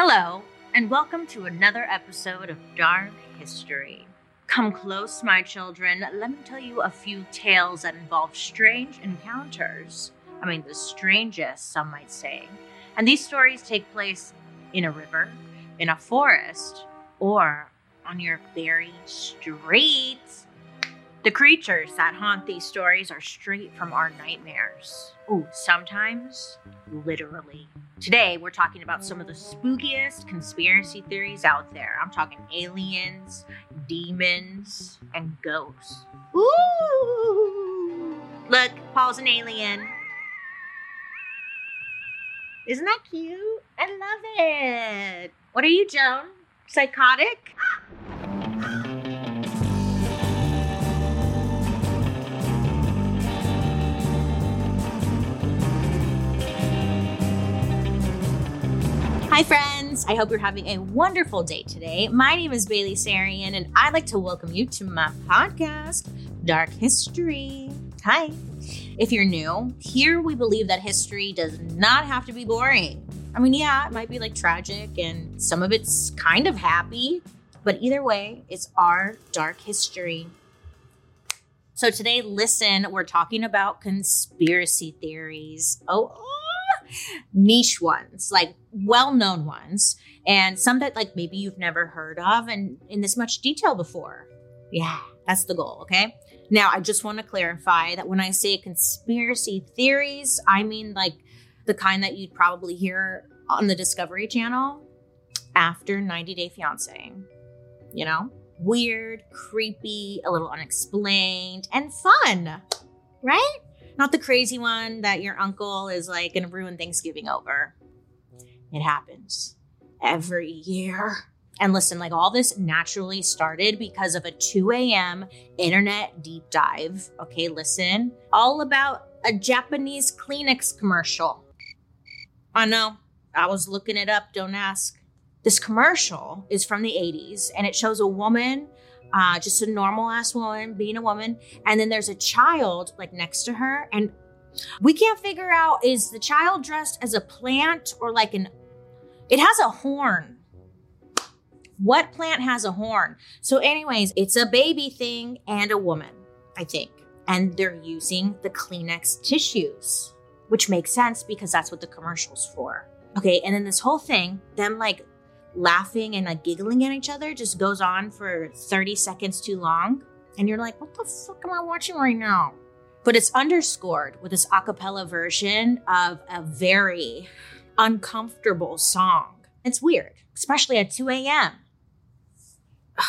Hello, and welcome to another episode of Dark History. Come close, my children. Let me tell you a few tales that involve strange encounters. I mean, the strangest, some might say. And these stories take place in a river, in a forest, or on your very streets. The creatures that haunt these stories are straight from our nightmares. Ooh, sometimes literally. Today, we're talking about some of the spookiest conspiracy theories out there. I'm talking aliens, demons, and ghosts. Ooh! Look, Paul's an alien. Isn't that cute? I love it. What are you, Joan? Psychotic? Hi, friends. I hope you're having a wonderful day today. My name is Bailey Sarian, and I'd like to welcome you to my podcast, Dark History. Hi. If you're new, here we believe that history does not have to be boring. I mean, yeah, it might be like tragic and some of it's kind of happy, but either way, it's our dark history. So today, listen, we're talking about conspiracy theories. Oh, niche ones, like well known ones, and some that like maybe you've never heard of and in this much detail before. Yeah, that's the goal, okay? Now, I just want to clarify that when I say conspiracy theories, I mean like the kind that you'd probably hear on the Discovery Channel after 90 Day Fiancé. You know? Weird, creepy, a little unexplained, and fun, right? Not the crazy one that your uncle is like going to ruin Thanksgiving over. It happens every year. And listen, like all this naturally started because of a 2 a.m. internet deep dive. Okay, listen, all about a Japanese Kleenex commercial. I know, I was looking it up, don't ask. This commercial is from the 80s and it shows a woman uh, just a normal ass woman being a woman. And then there's a child like next to her. And we can't figure out is the child dressed as a plant or like an, it has a horn. What plant has a horn? So, anyways, it's a baby thing and a woman, I think. And they're using the Kleenex tissues, which makes sense because that's what the commercial's for. Okay, and then this whole thing, them like laughing and like giggling at each other just goes on for 30 seconds too long. And you're like, what the fuck am I watching right now? But it's underscored with this a cappella version of a very uncomfortable song. It's weird, especially at 2 a.m.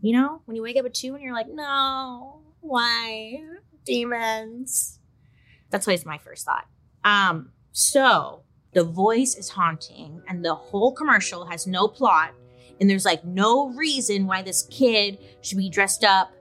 You know, when you wake up at 2 and you're like, no, why? Demons. That's always my first thought. Um, so the voice is haunting, and the whole commercial has no plot. And there's like no reason why this kid should be dressed up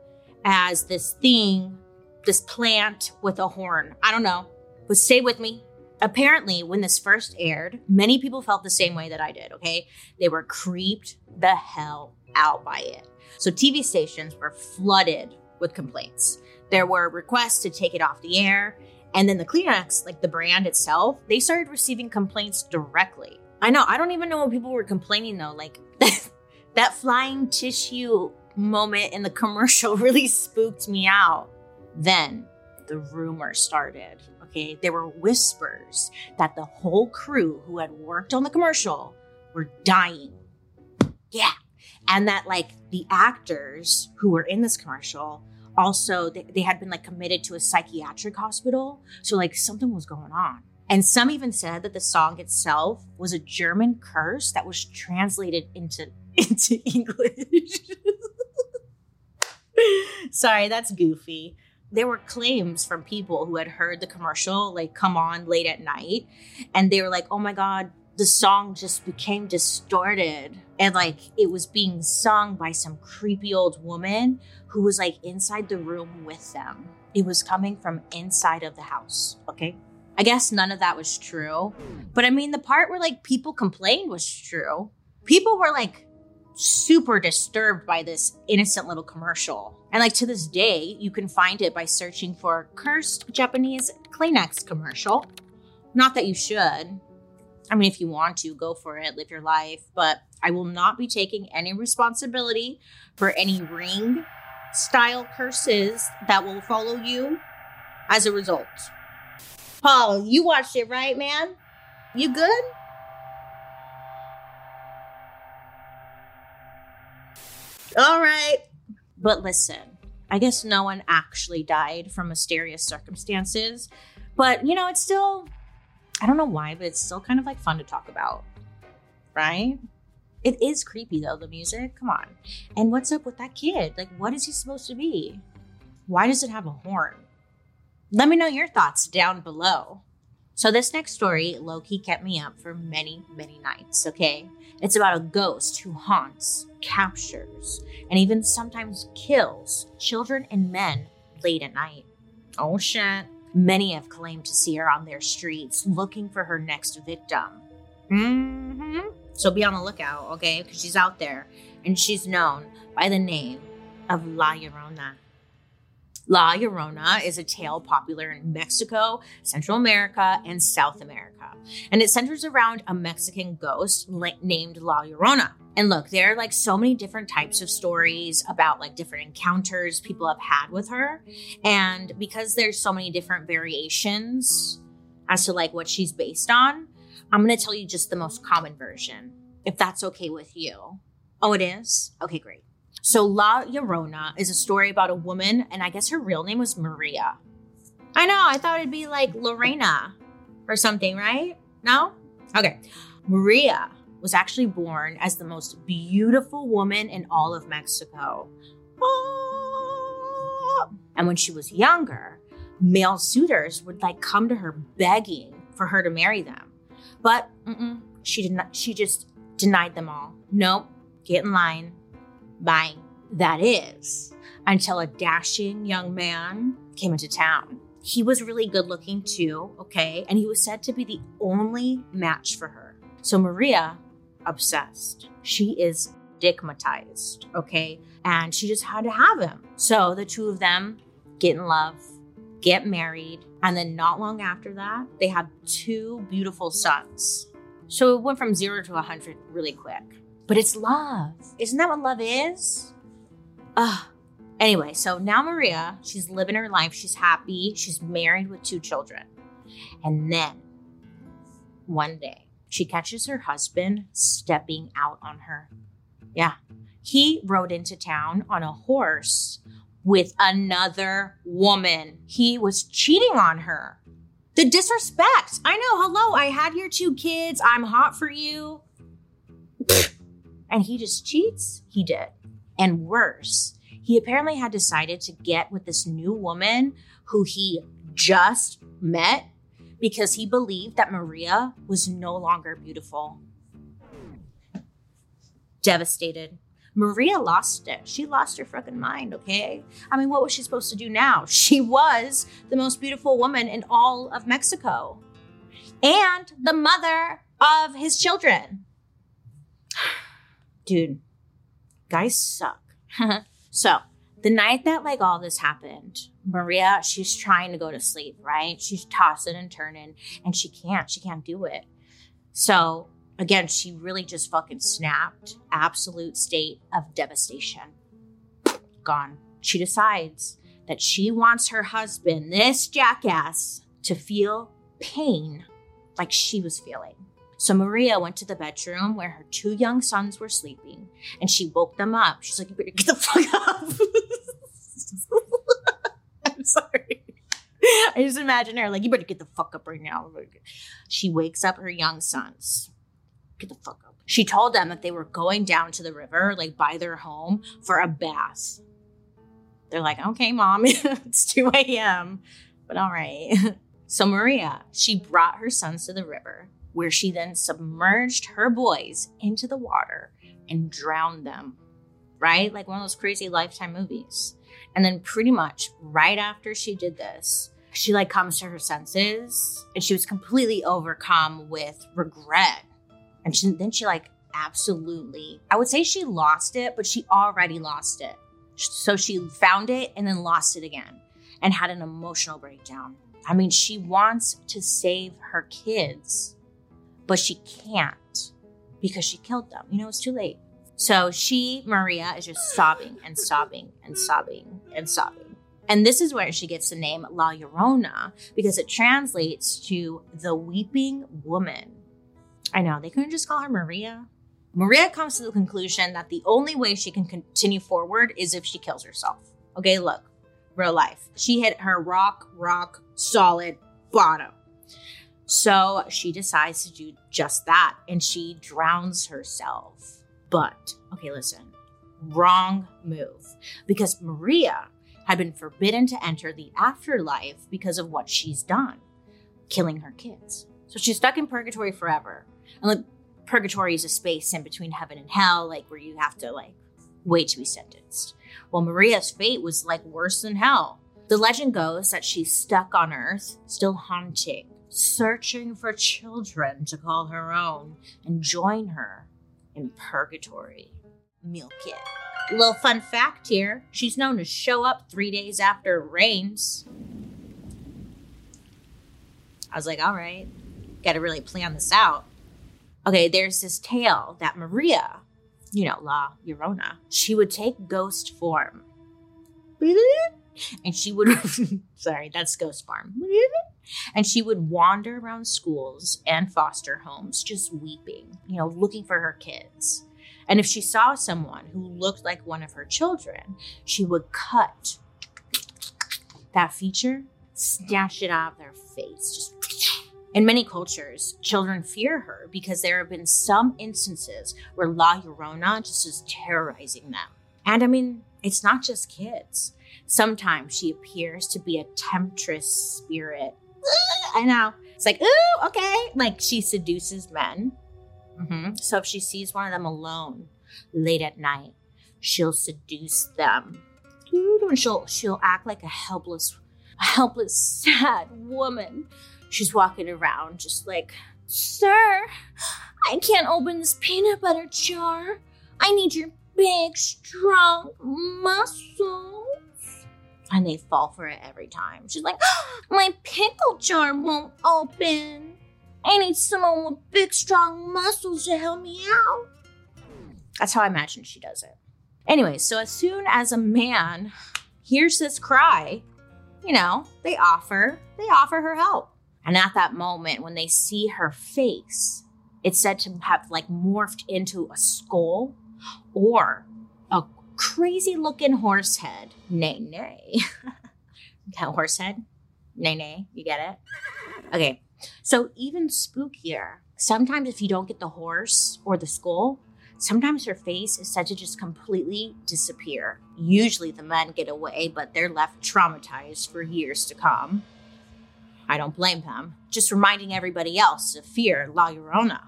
as this thing, this plant with a horn. I don't know, but stay with me. Apparently, when this first aired, many people felt the same way that I did, okay? They were creeped the hell out by it. So TV stations were flooded with complaints. There were requests to take it off the air, and then the Kleenex, like the brand itself, they started receiving complaints directly. I know, I don't even know what people were complaining though. Like that flying tissue moment in the commercial really spooked me out. Then the rumor started. Okay, there were whispers that the whole crew who had worked on the commercial were dying. Yeah. And that like the actors who were in this commercial also they, they had been like committed to a psychiatric hospital. So like something was going on. And some even said that the song itself was a German curse that was translated into into English. Sorry, that's goofy. There were claims from people who had heard the commercial like come on late at night and they were like, "Oh my god, the song just became distorted and like it was being sung by some creepy old woman who was like inside the room with them. It was coming from inside of the house, okay? I guess none of that was true. But I mean, the part where like people complained was true. People were like super disturbed by this innocent little commercial. And like to this day, you can find it by searching for cursed Japanese Kleenex commercial. Not that you should, I mean, if you want to, go for it, live your life. But I will not be taking any responsibility for any ring style curses that will follow you as a result. Paul, you watched it, right, man? You good? All right. But listen, I guess no one actually died from mysterious circumstances. But, you know, it's still, I don't know why, but it's still kind of like fun to talk about, right? It is creepy though, the music. Come on. And what's up with that kid? Like, what is he supposed to be? Why does it have a horn? Let me know your thoughts down below. So, this next story, Loki kept me up for many, many nights, okay? It's about a ghost who haunts, captures, and even sometimes kills children and men late at night. Oh shit. Many have claimed to see her on their streets looking for her next victim. Mm-hmm. So be on the lookout, okay? Because she's out there and she's known by the name of La Llorona. La Llorona is a tale popular in Mexico, Central America, and South America. And it centers around a Mexican ghost named La Llorona. And look, there are like so many different types of stories about like different encounters people have had with her. And because there's so many different variations as to like what she's based on, I'm going to tell you just the most common version, if that's okay with you. Oh, it is? Okay, great. So La Llorona is a story about a woman, and I guess her real name was Maria. I know, I thought it'd be like Lorena or something, right? No? Okay. Maria was actually born as the most beautiful woman in all of Mexico. Ah! And when she was younger, male suitors would like come to her begging for her to marry them. But she did not she just denied them all. Nope, get in line Bye. That is, until a dashing young man came into town. He was really good looking too, okay? And he was said to be the only match for her. So Maria, obsessed. She is stigmatized, okay? And she just had to have him. So the two of them get in love, get married, and then not long after that, they have two beautiful sons. So it went from zero to 100 really quick but it's love. Isn't that what love is? Ugh. Anyway, so now Maria, she's living her life. She's happy. She's married with two children. And then one day, she catches her husband stepping out on her. Yeah. He rode into town on a horse with another woman. He was cheating on her. The disrespect. I know. Hello, I had your two kids. I'm hot for you and he just cheats? He did. And worse, he apparently had decided to get with this new woman who he just met because he believed that Maria was no longer beautiful. Devastated. Maria lost it. She lost her fucking mind, okay? I mean, what was she supposed to do now? She was the most beautiful woman in all of Mexico and the mother of his children dude, guys suck. so the night that like all this happened, Maria, she's trying to go to sleep, right? She's tossing and turning and she can't, she can't do it. So again, she really just fucking snapped. Absolute state of devastation. Gone. She decides that she wants her husband, this jackass, to feel pain like she was feeling. So Maria went to the bedroom where her two young sons were sleeping and she woke them up. She's like, You better get the fuck up. Sorry. I just imagine her like, You better get the fuck up right now. She wakes up her young sons. Get the fuck up. She told them that they were going down to the river, like by their home, for a bath. They're like, Okay, mom, it's 2 a.m., but all right. So Maria, she brought her sons to the river where she then submerged her boys into the water and drowned them, right? Like one of those crazy lifetime movies. And then, pretty much right after she did this, she like comes to her senses and she was completely overcome with regret. And she, then she like absolutely, I would say she lost it, but she already lost it. So she found it and then lost it again and had an emotional breakdown. I mean, she wants to save her kids but she can't because she killed them. You know, it's too late. So she, Maria, is just sobbing and sobbing and sobbing and sobbing. And this is where she gets the name La Llorona because it translates to the weeping woman. I know, they couldn't just call her Maria. Maria comes to the conclusion that the only way she can continue forward is if she kills herself. Okay, look, real life. She hit her rock, rock, solid bottom. So she decides to do just that and she drowns herself. But, okay, listen, wrong move. Because Maria had been forbidden to enter the afterlife because of what she's done, killing her kids. So she's stuck in purgatory forever. And like, purgatory is a space in between heaven and hell, like where you have to like wait to be sentenced. Well, Maria's fate was like worse than hell. The legend goes that she's stuck on Earth, still haunting, searching for children to call her own and join her in purgatory. Milk it. Little fun fact here she's known to show up three days after it rains. I was like, all right, gotta really plan this out. Okay, there's this tale that Maria, you know, La Llorona, she would take ghost form. And she would, sorry, that's ghost farm. And she would wander around schools and foster homes just weeping, you know, looking for her kids. And if she saw someone who looked like one of her children, she would cut that feature, snatch it out of their face. Just in many cultures, children fear her because there have been some instances where La Llorona just is terrorizing them. And I mean, it's not just kids. Sometimes she appears to be a temptress spirit I know. It's like, ooh, okay. Like she seduces men. Mm-hmm. So if she sees one of them alone late at night, she'll seduce them. And she'll she'll act like a helpless, helpless, sad woman. She's walking around just like, sir, I can't open this peanut butter jar. I need your big, strong muscle and they fall for it every time. She's like, oh, My pickle jar won't open. I need someone with big, strong muscles to help me out. That's how I imagine she does it. Anyway, so as soon as a man hears this cry, you know, they offer, they offer her help. And at that moment, when they see her face, it's said to have like morphed into a skull or crazy looking horse head. Nay, nay. horse head? Nay, nay. You get it? Okay. So even spookier, sometimes if you don't get the horse or the skull, sometimes her face is said to just completely disappear. Usually the men get away, but they're left traumatized for years to come. I don't blame them. Just reminding everybody else of fear La Llorona.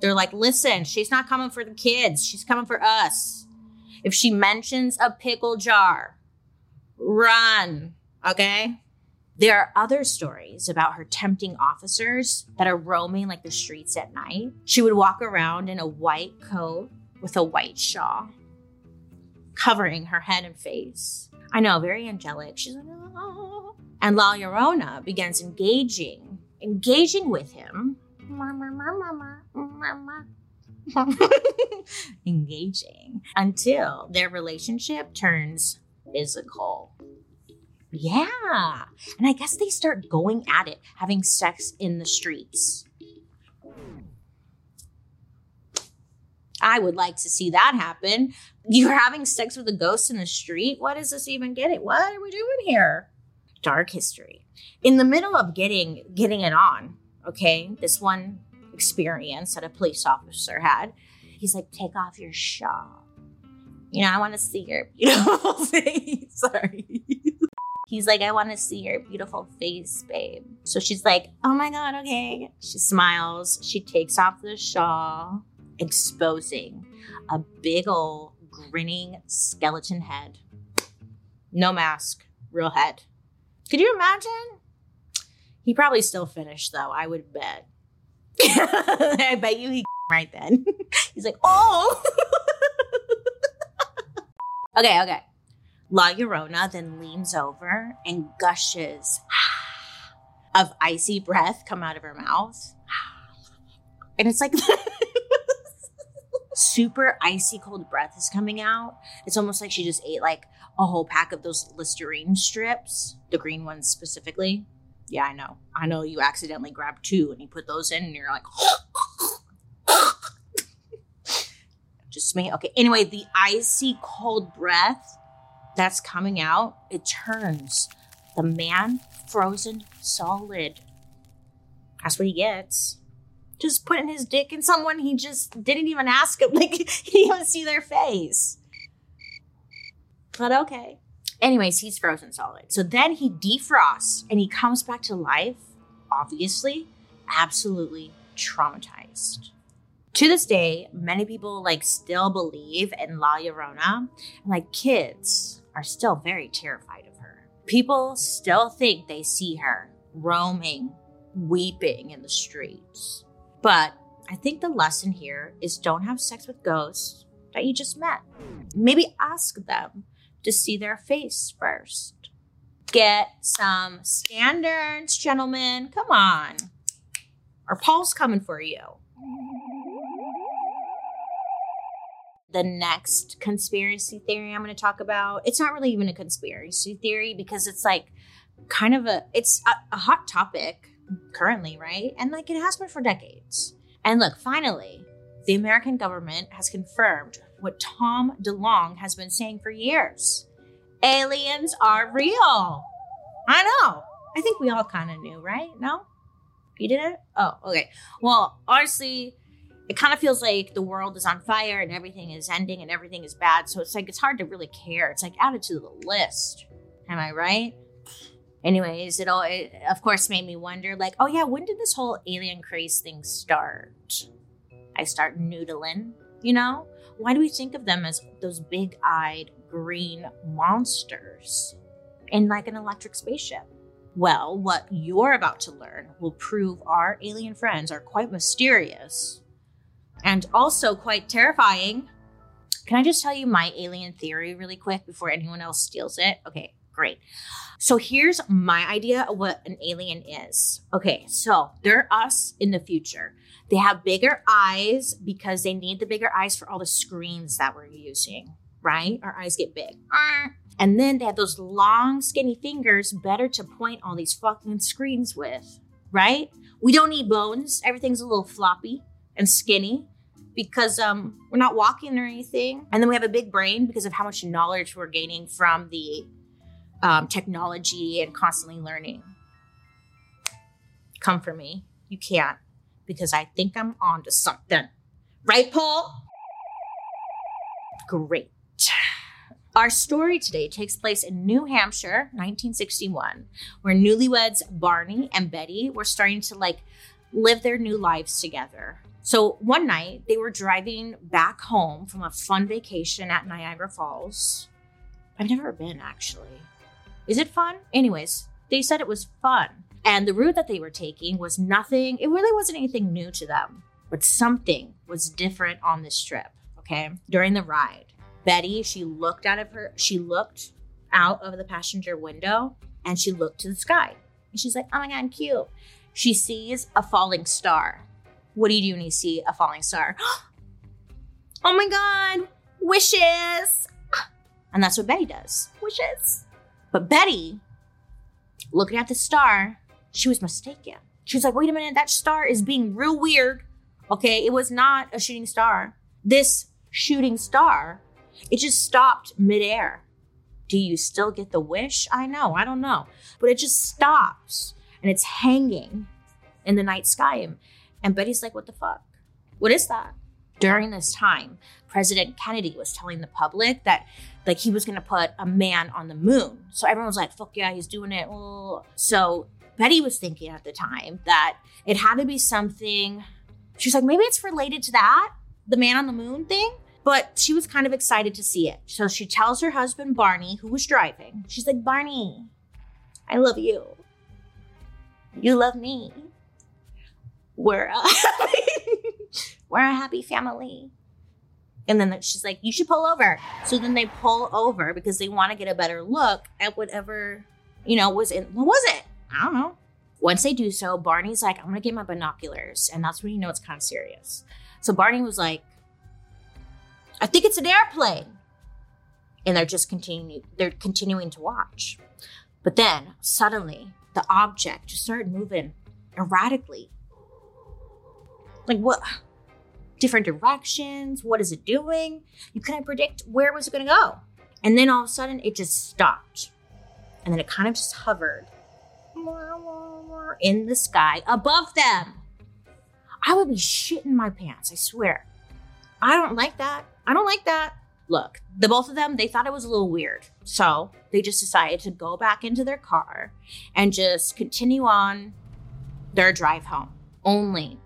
They're like, listen, she's not coming for the kids. She's coming for us. If she mentions a pickle jar, run. Okay. There are other stories about her tempting officers that are roaming like the streets at night. She would walk around in a white coat with a white shawl, covering her head and face. I know, very angelic. She's like, oh. And La Llorona begins engaging, engaging with him. engaging until their relationship turns physical. Yeah. And I guess they start going at it, having sex in the streets. I would like to see that happen. You're having sex with a ghost in the street? What is this even getting? What are we doing here? Dark history. In the middle of getting getting it on, okay, this one experience that a police officer had. He's like, take off your shawl. You know, I want to see your beautiful face. Sorry. He's like, I want to see your beautiful face, babe. So she's like, oh my God, okay. She smiles. She takes off the shawl, exposing a big old grinning skeleton head. No mask, real head. Could you imagine? He probably still finished though, I would bet. I bet you he right then. He's like, oh. Okay, okay. La Llorona then leans over and gushes of icy breath come out of her mouth. and it's like super icy cold breath is coming out. It's almost like she just ate like a whole pack of those Listerine strips, the green ones specifically. Yeah, I know. I know you accidentally grabbed two and you put those in and you're like, just me. Okay. Anyway, the icy cold breath that's coming out, it turns the man frozen solid. That's what he gets. Just putting his dick in someone he just didn't even ask him. Like, he didn't even see their face. But okay. Anyways, he's frozen solid. So then he defrosts and he comes back to life, obviously, absolutely traumatized. To this day, many people like still believe in La Llorona, and like kids are still very terrified of her. People still think they see her roaming, weeping in the streets. But I think the lesson here is don't have sex with ghosts that you just met. Maybe ask them to see their face first. Get some standards, gentlemen. Come on. Our Paul's coming for you. The next conspiracy theory I'm going to talk about, it's not really even a conspiracy theory because it's like kind of a it's a, a hot topic currently, right? And like it has been for decades. And look, finally, the American government has confirmed what Tom DeLonge has been saying for years. Aliens are real. I know. I think we all kind of knew, right? No? You did it? Oh, okay. Well, honestly, it kind of feels like the world is on fire and everything is ending and everything is bad. So it's like it's hard to really care. It's like added to the list. Am I right? Anyways, it all it of course made me wonder, like, oh yeah, when did this whole alien craze thing start? I start noodling, you know? Why do we think of them as those big eyed green monsters in like an electric spaceship? Well, what you're about to learn will prove our alien friends are quite mysterious and also quite terrifying. Can I just tell you my alien theory really quick before anyone else steals it? Okay, great. So here's my idea of what an alien is. Okay, so they're us in the future. They have bigger eyes because they need the bigger eyes for all the screens that we're using, right? Our eyes get big. And then they have those long, skinny fingers, better to point all these fucking screens with, right? We don't need bones. Everything's a little floppy and skinny because um, we're not walking or anything. And then we have a big brain because of how much knowledge we're gaining from the um, technology and constantly learning. Come for me. You can't because I think I'm on to something. Right, Paul? Great. Our story today takes place in New Hampshire, 1961, where newlyweds Barney and Betty were starting to like live their new lives together. So one night they were driving back home from a fun vacation at Niagara Falls. I've never been actually. Is it fun? Anyways, they said it was fun. And the route that they were taking was nothing, it really wasn't anything new to them, but something was different on this trip. Okay. During the ride, Betty, she looked out of her, she looked out of the passenger window and she looked to the sky. And she's like, oh my God, I'm cute. She sees a falling star. What do you do when you see a falling star? oh my God, wishes. And that's what Betty does wishes. But Betty, looking at the star, she was mistaken. She was like, wait a minute, that star is being real weird. Okay, it was not a shooting star. This shooting star, it just stopped midair. Do you still get the wish? I know, I don't know. But it just stops and it's hanging in the night sky. And Betty's like, what the fuck? What is that? During this time, President Kennedy was telling the public that like he was going to put a man on the moon. So everyone was like, fuck yeah, he's doing it. So Betty was thinking at the time that it had to be something. She's like, maybe it's related to that, the man on the moon thing. But she was kind of excited to see it. So she tells her husband, Barney, who was driving, she's like, Barney, I love you. You love me. We're a, we're a happy family. And then she's like, you should pull over. So then they pull over because they want to get a better look at whatever, you know, was in, what was it? I don't know. Once they do so, Barney's like, I'm gonna get my binoculars. And that's when you know it's kind of serious. So Barney was like, I think it's an airplane. And they're just continuing they're continuing to watch. But then suddenly the object just started moving erratically. Like what different directions? What is it doing? You couldn't predict where was it gonna go. And then all of a sudden it just stopped. And then it kind of just hovered in the sky above them. I would be shitting my pants, I swear. I don't like that. I don't like that. Look, the both of them, they thought it was a little weird. So they just decided to go back into their car and just continue on their drive home. Only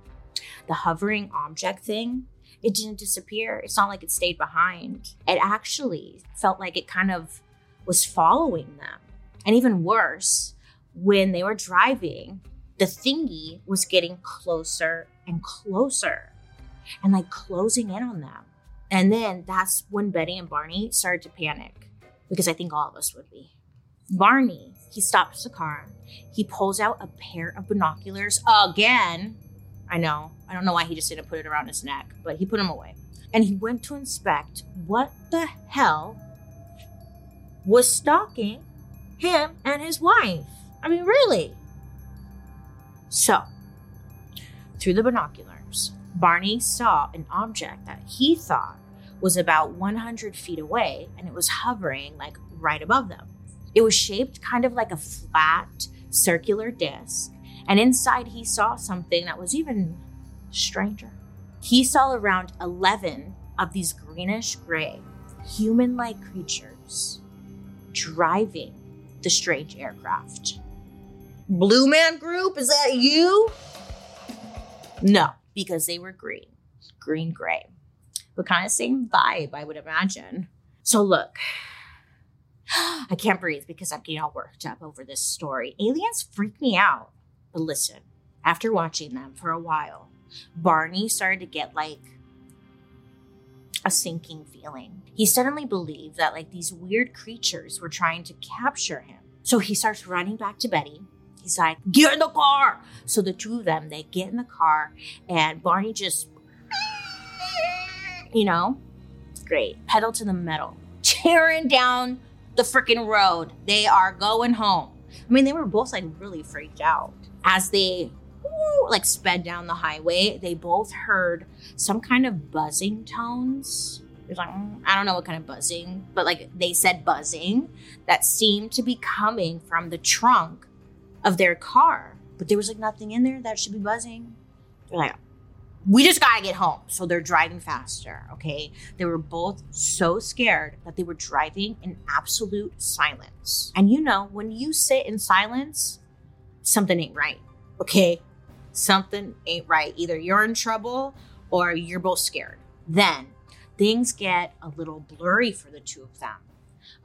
the hovering object thing, it didn't disappear. It's not like it stayed behind. It actually felt like it kind of was following them. And even worse, when they were driving, the thingy was getting closer and closer and like closing in on them. And then that's when Betty and Barney started to panic because I think all of us would be. Barney, he stops the car. He pulls out a pair of binoculars again. I know. I don't know why he just didn't put it around his neck, but he put them away. And he went to inspect what the hell was stalking him and his wife. I mean, really? So, through the binoculars, Barney saw an object that he thought was about 100 feet away and it was hovering like right above them. It was shaped kind of like a flat circular disc, and inside he saw something that was even stranger. He saw around 11 of these greenish gray, human like creatures driving the strange aircraft. Blue Man Group, is that you? No, because they were green, green gray, but kind of same vibe, I would imagine. So, look, I can't breathe because I'm getting all worked up over this story. Aliens freak me out. But listen, after watching them for a while, Barney started to get like a sinking feeling. He suddenly believed that like these weird creatures were trying to capture him. So he starts running back to Betty He's like, get in the car. So the two of them, they get in the car, and Barney just, you know, great, pedal to the metal, tearing down the freaking road. They are going home. I mean, they were both like really freaked out as they like sped down the highway. They both heard some kind of buzzing tones. It like mm, I don't know what kind of buzzing, but like they said buzzing that seemed to be coming from the trunk of their car, but there was like nothing in there that should be buzzing. They're like, we just gotta get home. So they're driving faster, okay? They were both so scared that they were driving in absolute silence. And you know, when you sit in silence, something ain't right, okay? Something ain't right. Either you're in trouble or you're both scared. Then things get a little blurry for the two of them.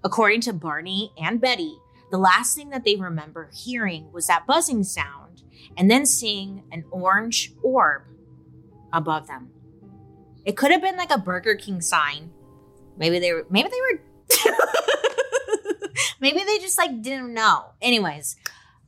According to Barney and Betty, the last thing that they remember hearing was that buzzing sound and then seeing an orange orb above them. It could have been like a Burger King sign. Maybe they were maybe they were maybe they just like didn't know. Anyways,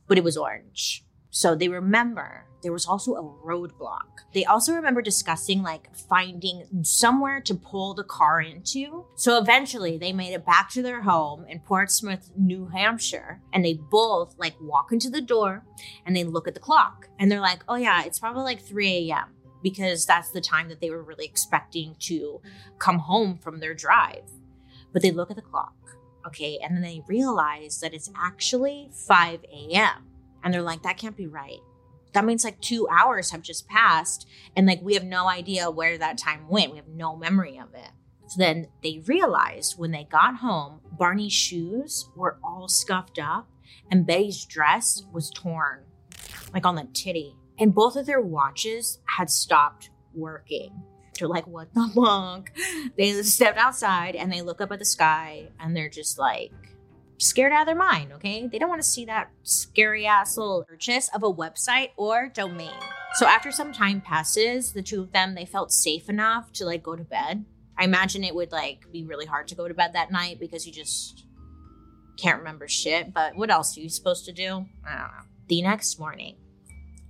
but it was orange. So they remember there was also a roadblock. They also remember discussing like finding somewhere to pull the car into. So eventually they made it back to their home in Portsmouth, New Hampshire, and they both like walk into the door and they look at the clock and they're like, oh yeah, it's probably like 3 a.m. because that's the time that they were really expecting to come home from their drive. But they look at the clock, okay, and then they realize that it's actually 5 a.m. And they're like, that can't be right. That means like two hours have just passed and like we have no idea where that time went. We have no memory of it. So then they realized when they got home barney's shoes were all scuffed up and betty's dress was torn like on the titty. And both of their watches had stopped working. They're like what the fuck? They stepped outside and they look up at the sky and they're just like scared out of their mind, okay? They don't want to see that scary ass little purchase of a website or domain. So after some time passes, the two of them they felt safe enough to like go to bed. I imagine it would like be really hard to go to bed that night because you just can't remember shit. But what else are you supposed to do? I don't know. The next morning,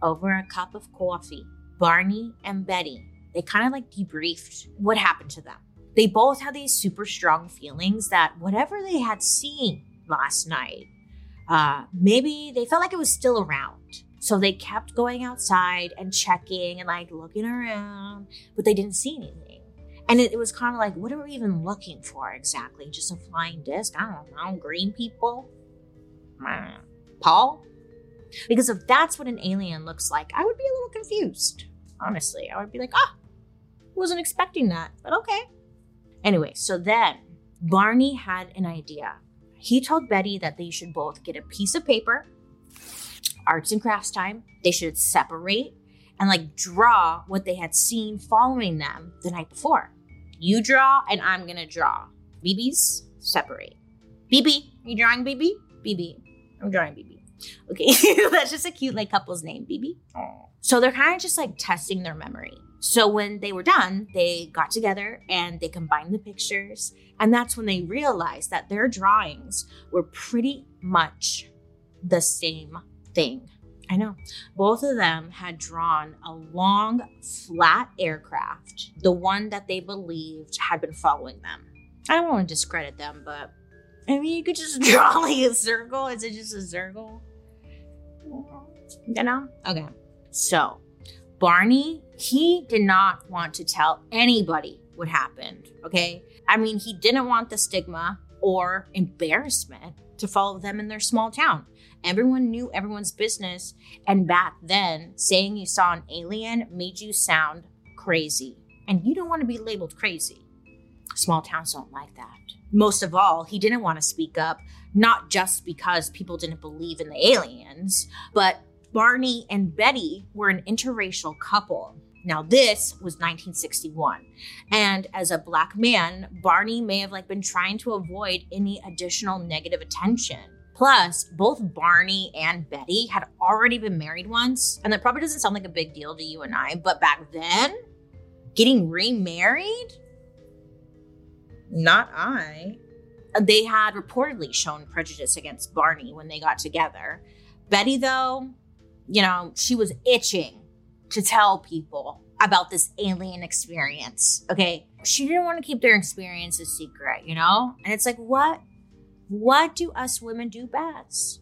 over a cup of coffee, Barney and Betty, they kind of like debriefed what happened to them. They both had these super strong feelings that whatever they had seen last night, uh, maybe they felt like it was still around. So they kept going outside and checking and like looking around, but they didn't see anything. And it, it was kind of like, what are we even looking for exactly? Just a flying disc? I don't know. Green people? Paul? Because if that's what an alien looks like, I would be a little confused. Honestly, I would be like, ah, wasn't expecting that, but okay. Anyway, so then Barney had an idea. He told Betty that they should both get a piece of paper, arts and crafts time. They should separate and like draw what they had seen following them the night before. You draw, and I'm gonna draw. BB's separate. BB, you drawing BB? BB, I'm drawing BB. Okay, that's just a cute like couple's name, BB. So they're kind of just like testing their memory. So when they were done, they got together and they combined the pictures. And that's when they realized that their drawings were pretty much the same thing. I know. Both of them had drawn a long, flat aircraft, the one that they believed had been following them. I don't want to discredit them, but I mean, you could just draw like a circle. Is it just a circle? You know? Okay. So, Barney, he did not want to tell anybody what happened. Okay. I mean, he didn't want the stigma or embarrassment to follow them in their small town. Everyone knew everyone's business. And back then, saying you saw an alien made you sound crazy. And you don't want to be labeled crazy. Small towns don't like that. Most of all, he didn't want to speak up, not just because people didn't believe in the aliens, but Barney and Betty were an interracial couple. Now this was 1961. And as a black man, Barney may have like been trying to avoid any additional negative attention. Plus, both Barney and Betty had already been married once, and that probably doesn't sound like a big deal to you and I, but back then, getting remarried? Not I. They had reportedly shown prejudice against Barney when they got together. Betty, though, you know, she was itching to tell people about this alien experience. Okay. She didn't want to keep their experience a secret, you know? And it's like, what? What do us women do best?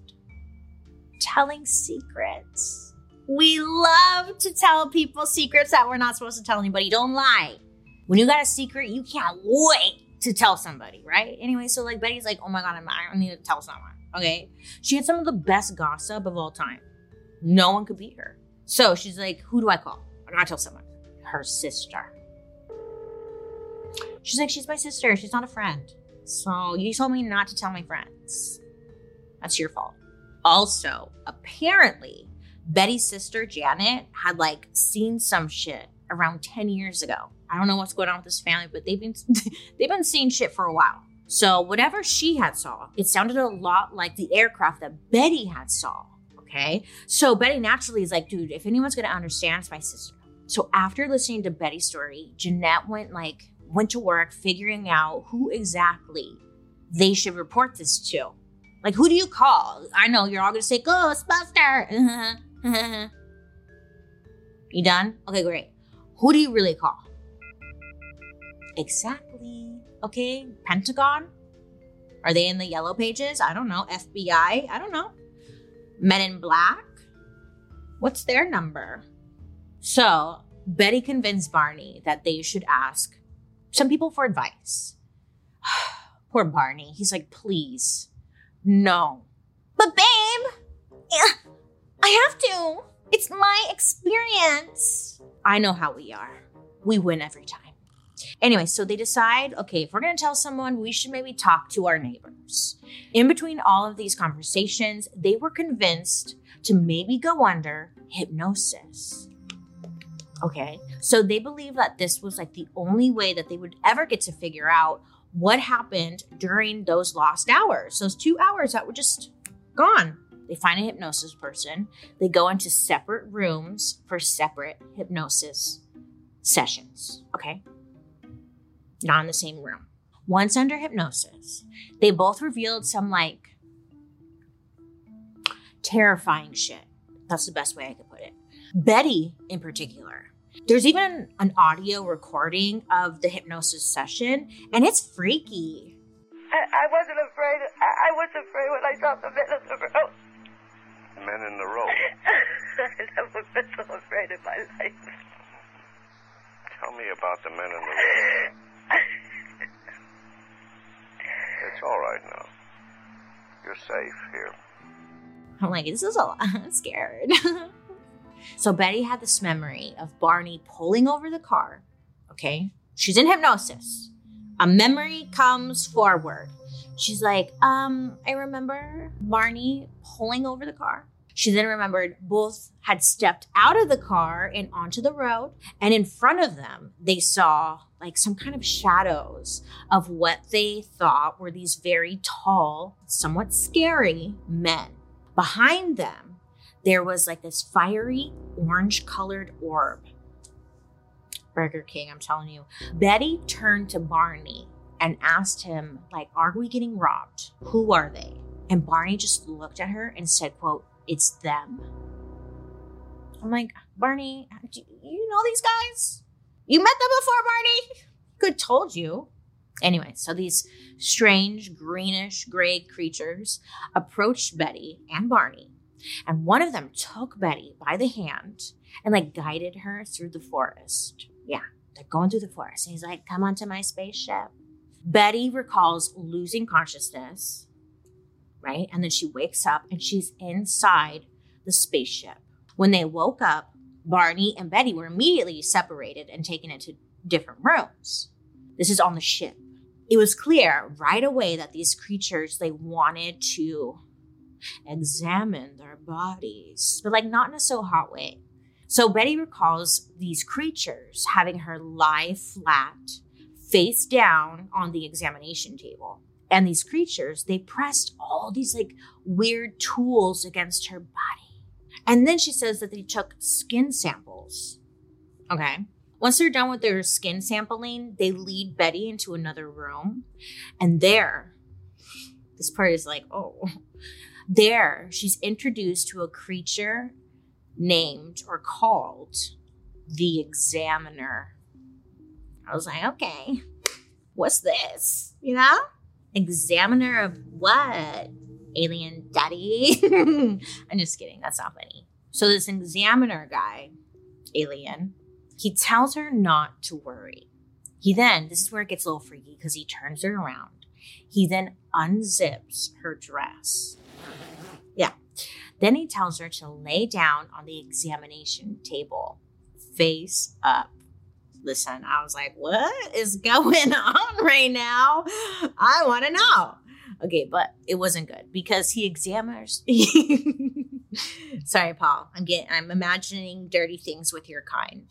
Telling secrets. We love to tell people secrets that we're not supposed to tell anybody. Don't lie. When you got a secret, you can't wait to tell somebody, right? Anyway, so like Betty's like, oh my God, I'm, I need to tell someone. Okay. She had some of the best gossip of all time. No one could beat her. So she's like, who do I call? I gotta tell someone. Her sister. She's like, she's my sister. She's not a friend. So you told me not to tell my friends. That's your fault. Also, apparently, Betty's sister Janet had like seen some shit around 10 years ago. I don't know what's going on with this family, but they've been they've been seeing shit for a while. So whatever she had saw, it sounded a lot like the aircraft that Betty had saw. Okay. So Betty naturally is like, dude, if anyone's gonna understand, it's my sister. So after listening to Betty's story, Jeanette went like went to work figuring out who exactly they should report this to. Like, who do you call? I know you're all gonna say Ghostbuster. you done? Okay, great. Who do you really call? Exactly. Okay, Pentagon? Are they in the yellow pages? I don't know. FBI? I don't know. Men in Black? What's their number? So, Betty convinced Barney that they should ask some people for advice. Poor Barney. He's like, please, no. But, babe, eh, I have to. It's my experience. I know how we are. We win every time. Anyway, so they decide okay, if we're going to tell someone, we should maybe talk to our neighbors. In between all of these conversations, they were convinced to maybe go under hypnosis. Okay, so they believe that this was like the only way that they would ever get to figure out what happened during those lost hours, those two hours that were just gone. They find a hypnosis person, they go into separate rooms for separate hypnosis sessions. Okay, not in the same room. Once under hypnosis, they both revealed some like terrifying shit. That's the best way I could put it. Betty, in particular, there's even an audio recording of the hypnosis session, and it's freaky. I, I wasn't afraid. I, I was afraid when I saw the men in the road. Men in the road? I never been so afraid in my life. Tell me about the men in the road. it's all right now. You're safe here. I'm like, this is a lot. I'm scared. so Betty had this memory of Barney pulling over the car. Okay. She's in hypnosis. A memory comes forward. She's like, um, I remember Barney pulling over the car. She then remembered both had stepped out of the car and onto the road, and in front of them, they saw like some kind of shadows of what they thought were these very tall, somewhat scary men. Behind them, there was like this fiery orange colored orb. Burger King, I'm telling you. Betty turned to Barney and asked him, like, are we getting robbed? Who are they? And Barney just looked at her and said, quote, it's them. I'm like, Barney, you know these guys? You met them before, Barney? Good told you. Anyway, so these strange greenish gray creatures approached Betty and Barney, and one of them took Betty by the hand and like guided her through the forest. Yeah, they're going through the forest. And he's like, come onto my spaceship. Betty recalls losing consciousness, right? And then she wakes up and she's inside the spaceship. When they woke up, Barney and Betty were immediately separated and taken into different rooms. This is on the ship. It was clear right away that these creatures they wanted to examine their bodies, but like not in a so hot way. So Betty recalls these creatures having her lie flat, face down on the examination table. And these creatures, they pressed all these like weird tools against her body. And then she says that they took skin samples. Okay. Once they're done with their skin sampling, they lead Betty into another room. And there, this part is like, oh, there she's introduced to a creature named or called the Examiner. I was like, okay, what's this? You know? Examiner of what? Alien daddy? I'm just kidding. That's not funny. So, this examiner guy, alien, he tells her not to worry. He then, this is where it gets a little freaky because he turns her around. He then unzips her dress. Yeah. Then he tells her to lay down on the examination table, face up. Listen, I was like, what is going on right now? I want to know. Okay, but it wasn't good because he examines. Sorry, Paul. I'm getting I'm imagining dirty things with your kind.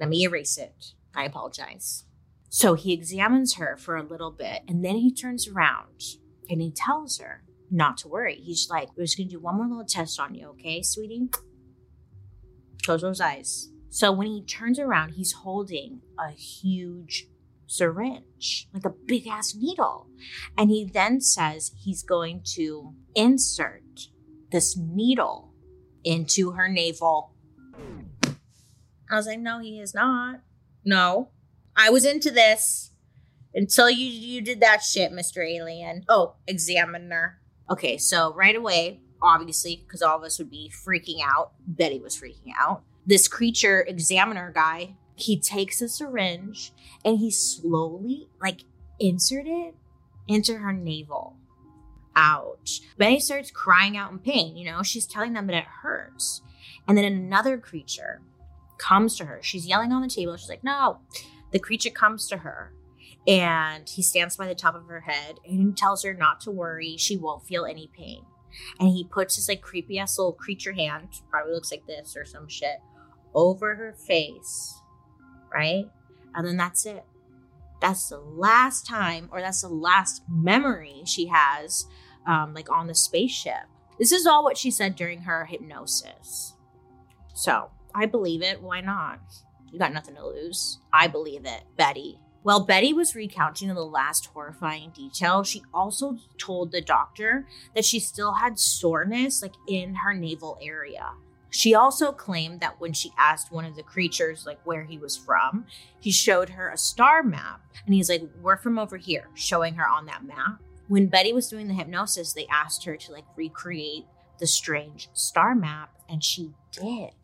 Let me erase it. I apologize. So he examines her for a little bit and then he turns around and he tells her not to worry. He's like, We're just gonna do one more little test on you, okay, sweetie? Close those eyes. So when he turns around, he's holding a huge syringe, like a big ass needle. And he then says he's going to insert this needle into her navel. I was like, no, he is not. No. I was into this until you you did that shit, Mr. Alien. Oh, examiner. Okay, so right away, obviously, because all of us would be freaking out, Betty was freaking out. This creature examiner guy, he takes a syringe and he slowly, like, insert it into her navel. Ouch. Betty starts crying out in pain. You know, she's telling them that it hurts. And then another creature comes to her. She's yelling on the table. She's like, no. The creature comes to her and he stands by the top of her head and tells her not to worry. She won't feel any pain. And he puts his like creepy ass little creature hand, probably looks like this or some shit, over her face. Right? And then that's it. That's the last time, or that's the last memory she has, um, like on the spaceship. This is all what she said during her hypnosis. So I believe it. Why not? You got nothing to lose. I believe it. Betty, While Betty was recounting the last horrifying detail, she also told the doctor that she still had soreness like in her navel area. She also claimed that when she asked one of the creatures like where he was from, he showed her a star map and he's like, "We're from over here," showing her on that map. When Betty was doing the hypnosis, they asked her to like recreate the strange star map and she did.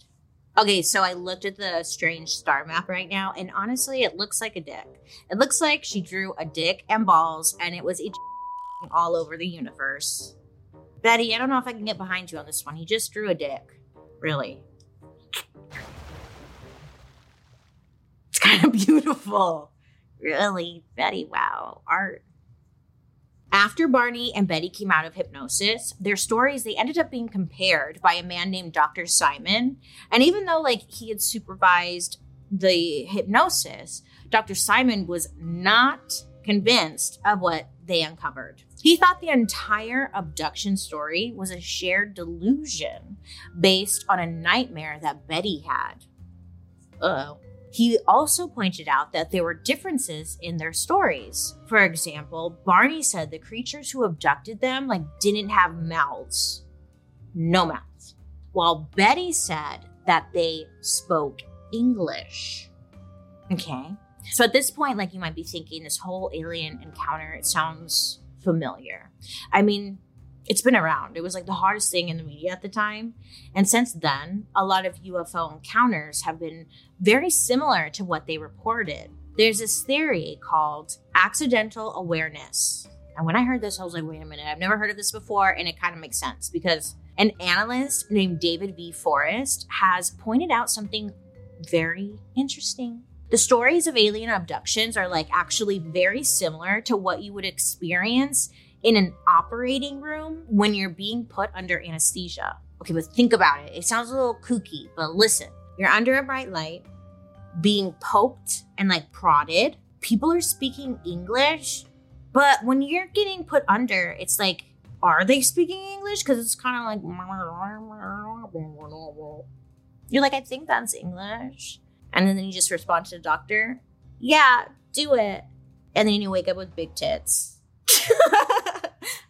Okay, so I looked at the strange star map right now, and honestly, it looks like a dick. It looks like she drew a dick and balls, and it was all over the universe. Betty, I don't know if I can get behind you on this one. He just drew a dick. Really. It's kind of beautiful. Really, Betty, wow. Art. After Barney and Betty came out of hypnosis, their stories they ended up being compared by a man named Dr. Simon. And even though like he had supervised the hypnosis, Dr. Simon was not convinced of what they uncovered. He thought the entire abduction story was a shared delusion based on a nightmare that Betty had. oh. He also pointed out that there were differences in their stories. For example, Barney said the creatures who abducted them like didn't have mouths. No mouths. While Betty said that they spoke English. Okay. So at this point, like you might be thinking, this whole alien encounter, it sounds familiar. I mean, it's been around. It was like the hottest thing in the media at the time. And since then, a lot of UFO encounters have been very similar to what they reported. There's this theory called accidental awareness. And when I heard this, I was like, wait a minute, I've never heard of this before. And it kind of makes sense because an analyst named David V. Forrest has pointed out something very interesting. The stories of alien abductions are like actually very similar to what you would experience in an operating room when you're being put under anesthesia. Okay, but think about it. It sounds a little kooky, but listen. You're under a bright light, being poked and like prodded. People are speaking English, but when you're getting put under, it's like, are they speaking English? Because it's kind of like, you're like, I think that's English. And then you just respond to the doctor, yeah, do it. And then you wake up with big tits.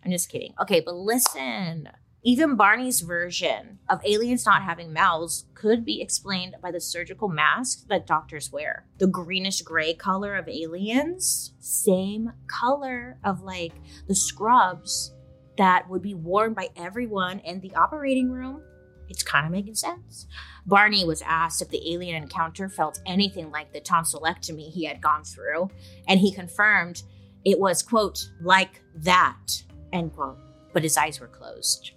I'm just kidding. Okay, but listen. Even Barney's version of aliens not having mouths could be explained by the surgical masks that doctors wear. The greenish gray color of aliens, same color of like the scrubs that would be worn by everyone in the operating room. It's kind of making sense. Barney was asked if the alien encounter felt anything like the tonsillectomy he had gone through, and he confirmed it was, quote, like that, end quote. But his eyes were closed.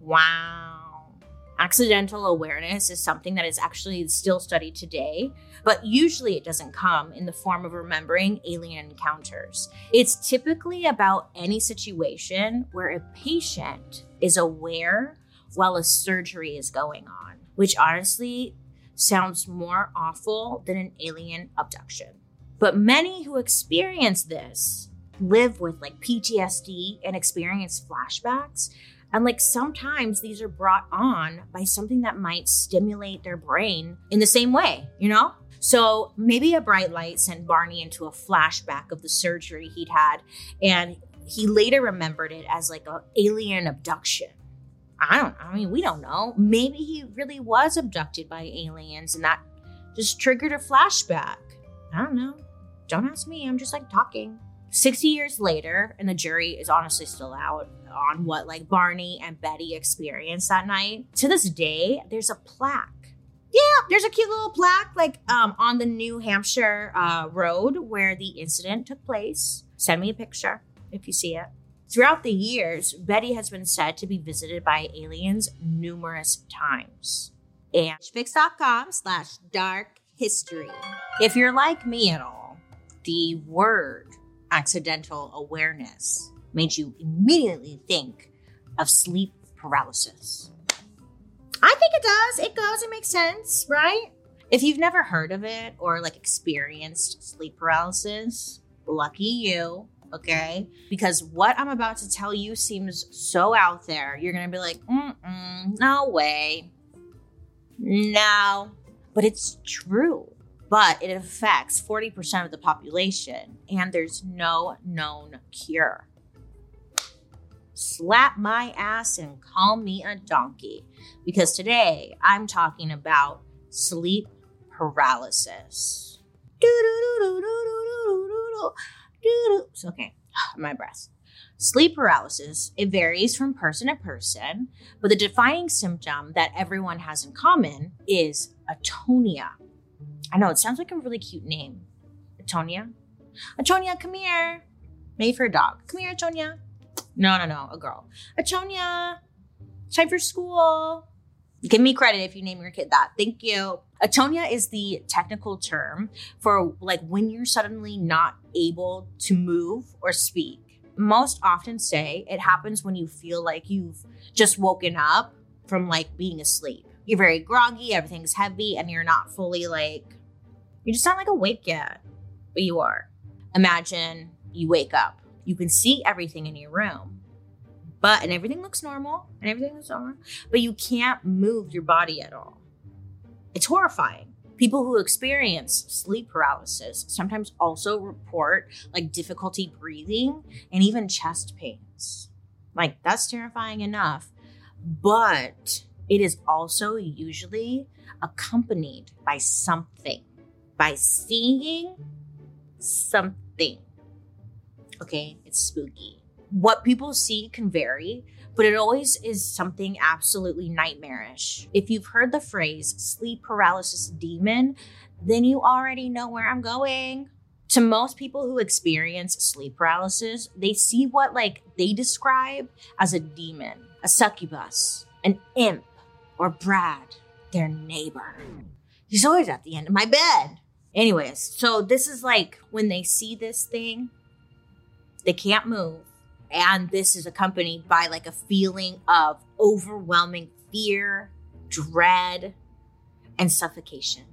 Wow. Accidental awareness is something that is actually still studied today, but usually it doesn't come in the form of remembering alien encounters. It's typically about any situation where a patient is aware while a surgery is going on, which honestly sounds more awful than an alien abduction. But many who experience this live with like PTSD and experience flashbacks. And like sometimes these are brought on by something that might stimulate their brain in the same way, you know? So maybe a bright light sent Barney into a flashback of the surgery he'd had, and he later remembered it as like an alien abduction. I don't, I mean, we don't know. Maybe he really was abducted by aliens and that just triggered a flashback. I don't know. Don't ask me. I'm just like talking. 60 years later, and the jury is honestly still out on what like Barney and Betty experienced that night. To this day, there's a plaque. Yeah, there's a cute little plaque like um, on the New Hampshire uh, road where the incident took place. Send me a picture if you see it. Throughout the years, Betty has been said to be visited by aliens numerous times. And fix.com slash dark history. If you're like me at all, the word accidental awareness made you immediately think of sleep paralysis. I think it does. It goes. It makes sense, right? If you've never heard of it or like experienced sleep paralysis, lucky you, okay? Because what I'm about to tell you seems so out there. You're to be like, mm no way. No. But it's true. but it affects 40% of the population, and there's no known cure. Slap my ass and call me a donkey because today I'm talking about sleep paralysis. Okay, my breath. Sleep paralysis, it varies from person to person, but the defining symptom that everyone has in common is atonia. I know it sounds like a really cute name. Atonia? Atonia, come here. Made for a dog. Come here, Atonia. No, no, no, a girl. Atonia, time for school. Give me credit if you name your kid that. Thank you. Atonia is the technical term for like when you're suddenly not able to move or speak. Most often say it happens when you feel like you've just woken up from like being asleep. You're very groggy, everything's heavy, and you're not fully like, you're just not like awake yet, but you are. Imagine you wake up, you can see everything in your room, but and everything looks normal and everything looks normal, but you can't move your body at all. It's horrifying. People who experience sleep paralysis sometimes also report like difficulty breathing and even chest pains. Like that's terrifying enough, but it is also usually accompanied by something, by seeing something. Okay, it's spooky what people see can vary, but it always is something absolutely nightmarish. If you've heard the phrase sleep paralysis demon, then you already know where I'm going. To most people who experience sleep paralysis, they see what like they describe as a demon, a succubus, an imp, or Brad, their neighbor. He's always at the end of my bed. Anyways, so this is like when they see this thing, they can't move and this is accompanied by like a feeling of overwhelming fear, dread, and suffocation.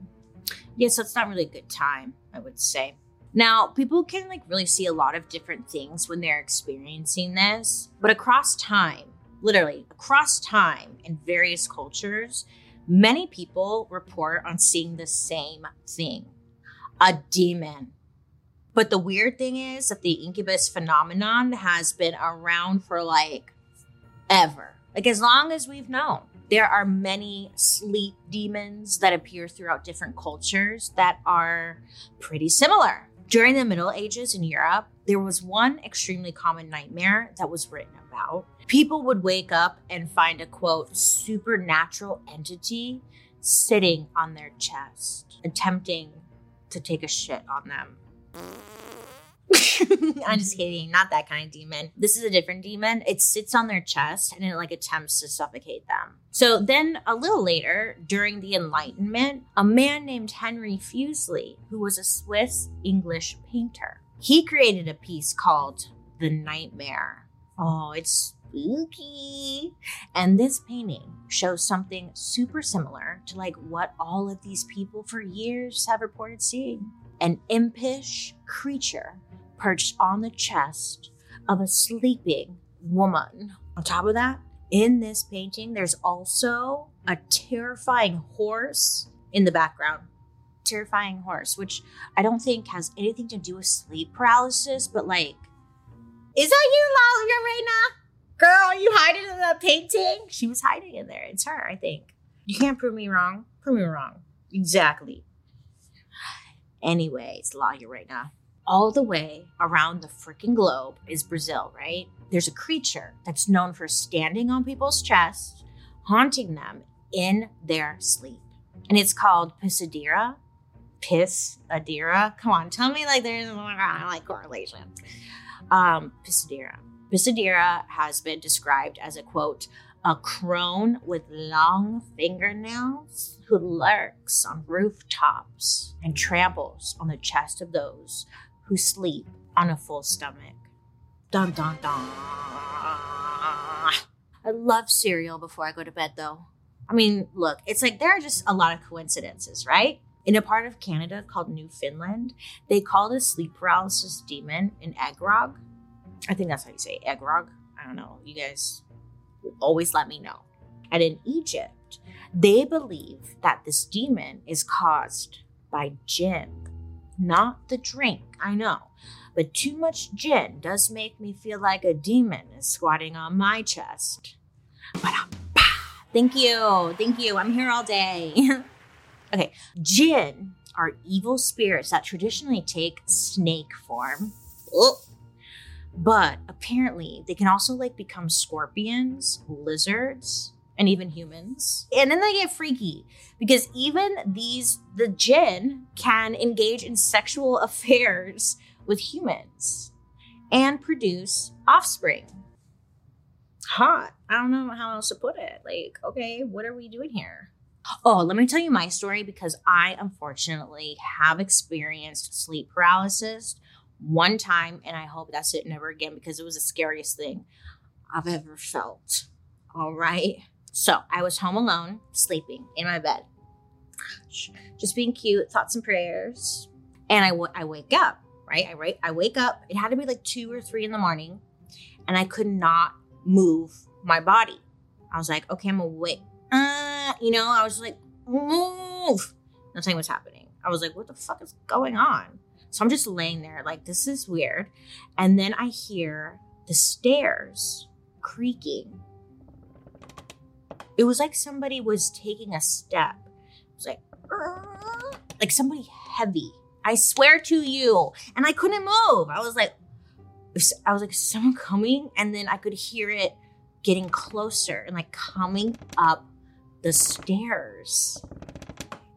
Yeah, so it's not really a good time, I would say. Now, people can like really see a lot of different things when they're experiencing this, but across time, literally across time in various cultures, many people report on seeing the same thing a demon but the weird thing is that the incubus phenomenon has been around for like ever, like as long as we've known. There are many sleep demons that appear throughout different cultures that are pretty similar. During the Middle Ages in Europe, there was one extremely common nightmare that was written about. People would wake up and find a quote, supernatural entity sitting on their chest, attempting to take a shit on them. I'm just kidding. Not that kind of demon. This is a different demon. It sits on their chest and it like attempts to suffocate them. So then a little later, during the Enlightenment, a man named Henry Fuseli, who was a Swiss English painter, he created a piece called The Nightmare. Oh, it's spooky. And this painting shows something super similar to like what all of these people for years have reported seeing an impish creature perched on the chest of a sleeping woman. On top of that, in this painting, there's also a terrifying horse in the background. Terrifying horse, which I don't think has anything to do with sleep paralysis, but like, is that you, La Llorona? Girl, you hiding in the painting? She was hiding in there. It's her, I think. You can't prove me wrong. Prove me wrong. Exactly. Anyways, La Llorona. All the way around the freaking globe is Brazil, right? There's a creature that's known for standing on people's chests, haunting them in their sleep. And it's called Pisadeira. Piss Adira. Come on, tell me like there's like correlation. Um, Pisadeira. Pisadeira has been described as a quote, a crone with long fingernails who lurks on rooftops and tramples on the chest of those who sleep on a full stomach. Dun dun dun. I love cereal before I go to bed though. I mean, look, it's like there are just a lot of coincidences, right? In a part of Canada called Newfoundland, they call the sleep paralysis demon an egrog. I think that's how you say it, egrog. I don't know. You guys always let me know. And in Egypt, they believe that this demon is caused by jinn. Not the drink, I know, but too much gin does make me feel like a demon is squatting on my chest. But Thank you. Thank you. I'm here all day. okay. Jinn are evil spirits that traditionally take snake form. Oh. But apparently, they can also like become scorpions, lizards, and even humans. And then they get freaky because even these, the jinn can engage in sexual affairs with humans and produce offspring. Hot. I don't know how else to put it. Like, okay, what are we doing here? Oh, let me tell you my story because I unfortunately have experienced sleep paralysis one time, and I hope that's it never again because it was the scariest thing I've ever felt. All right. So I was home alone, sleeping in my bed, just being cute, thoughts and prayers. And I, w- I wake up, right? I, right? I wake up. It had to be like two or three in the morning, and I could not move my body. I was like, okay, I'm awake. Uh, you know, I was like, move. Nothing was happening. I was like, what the fuck is going on? So I'm just laying there, like, this is weird. And then I hear the stairs creaking. It was like somebody was taking a step. It was like, like somebody heavy. I swear to you. And I couldn't move. I was like, I was like, someone coming? And then I could hear it getting closer and like coming up the stairs.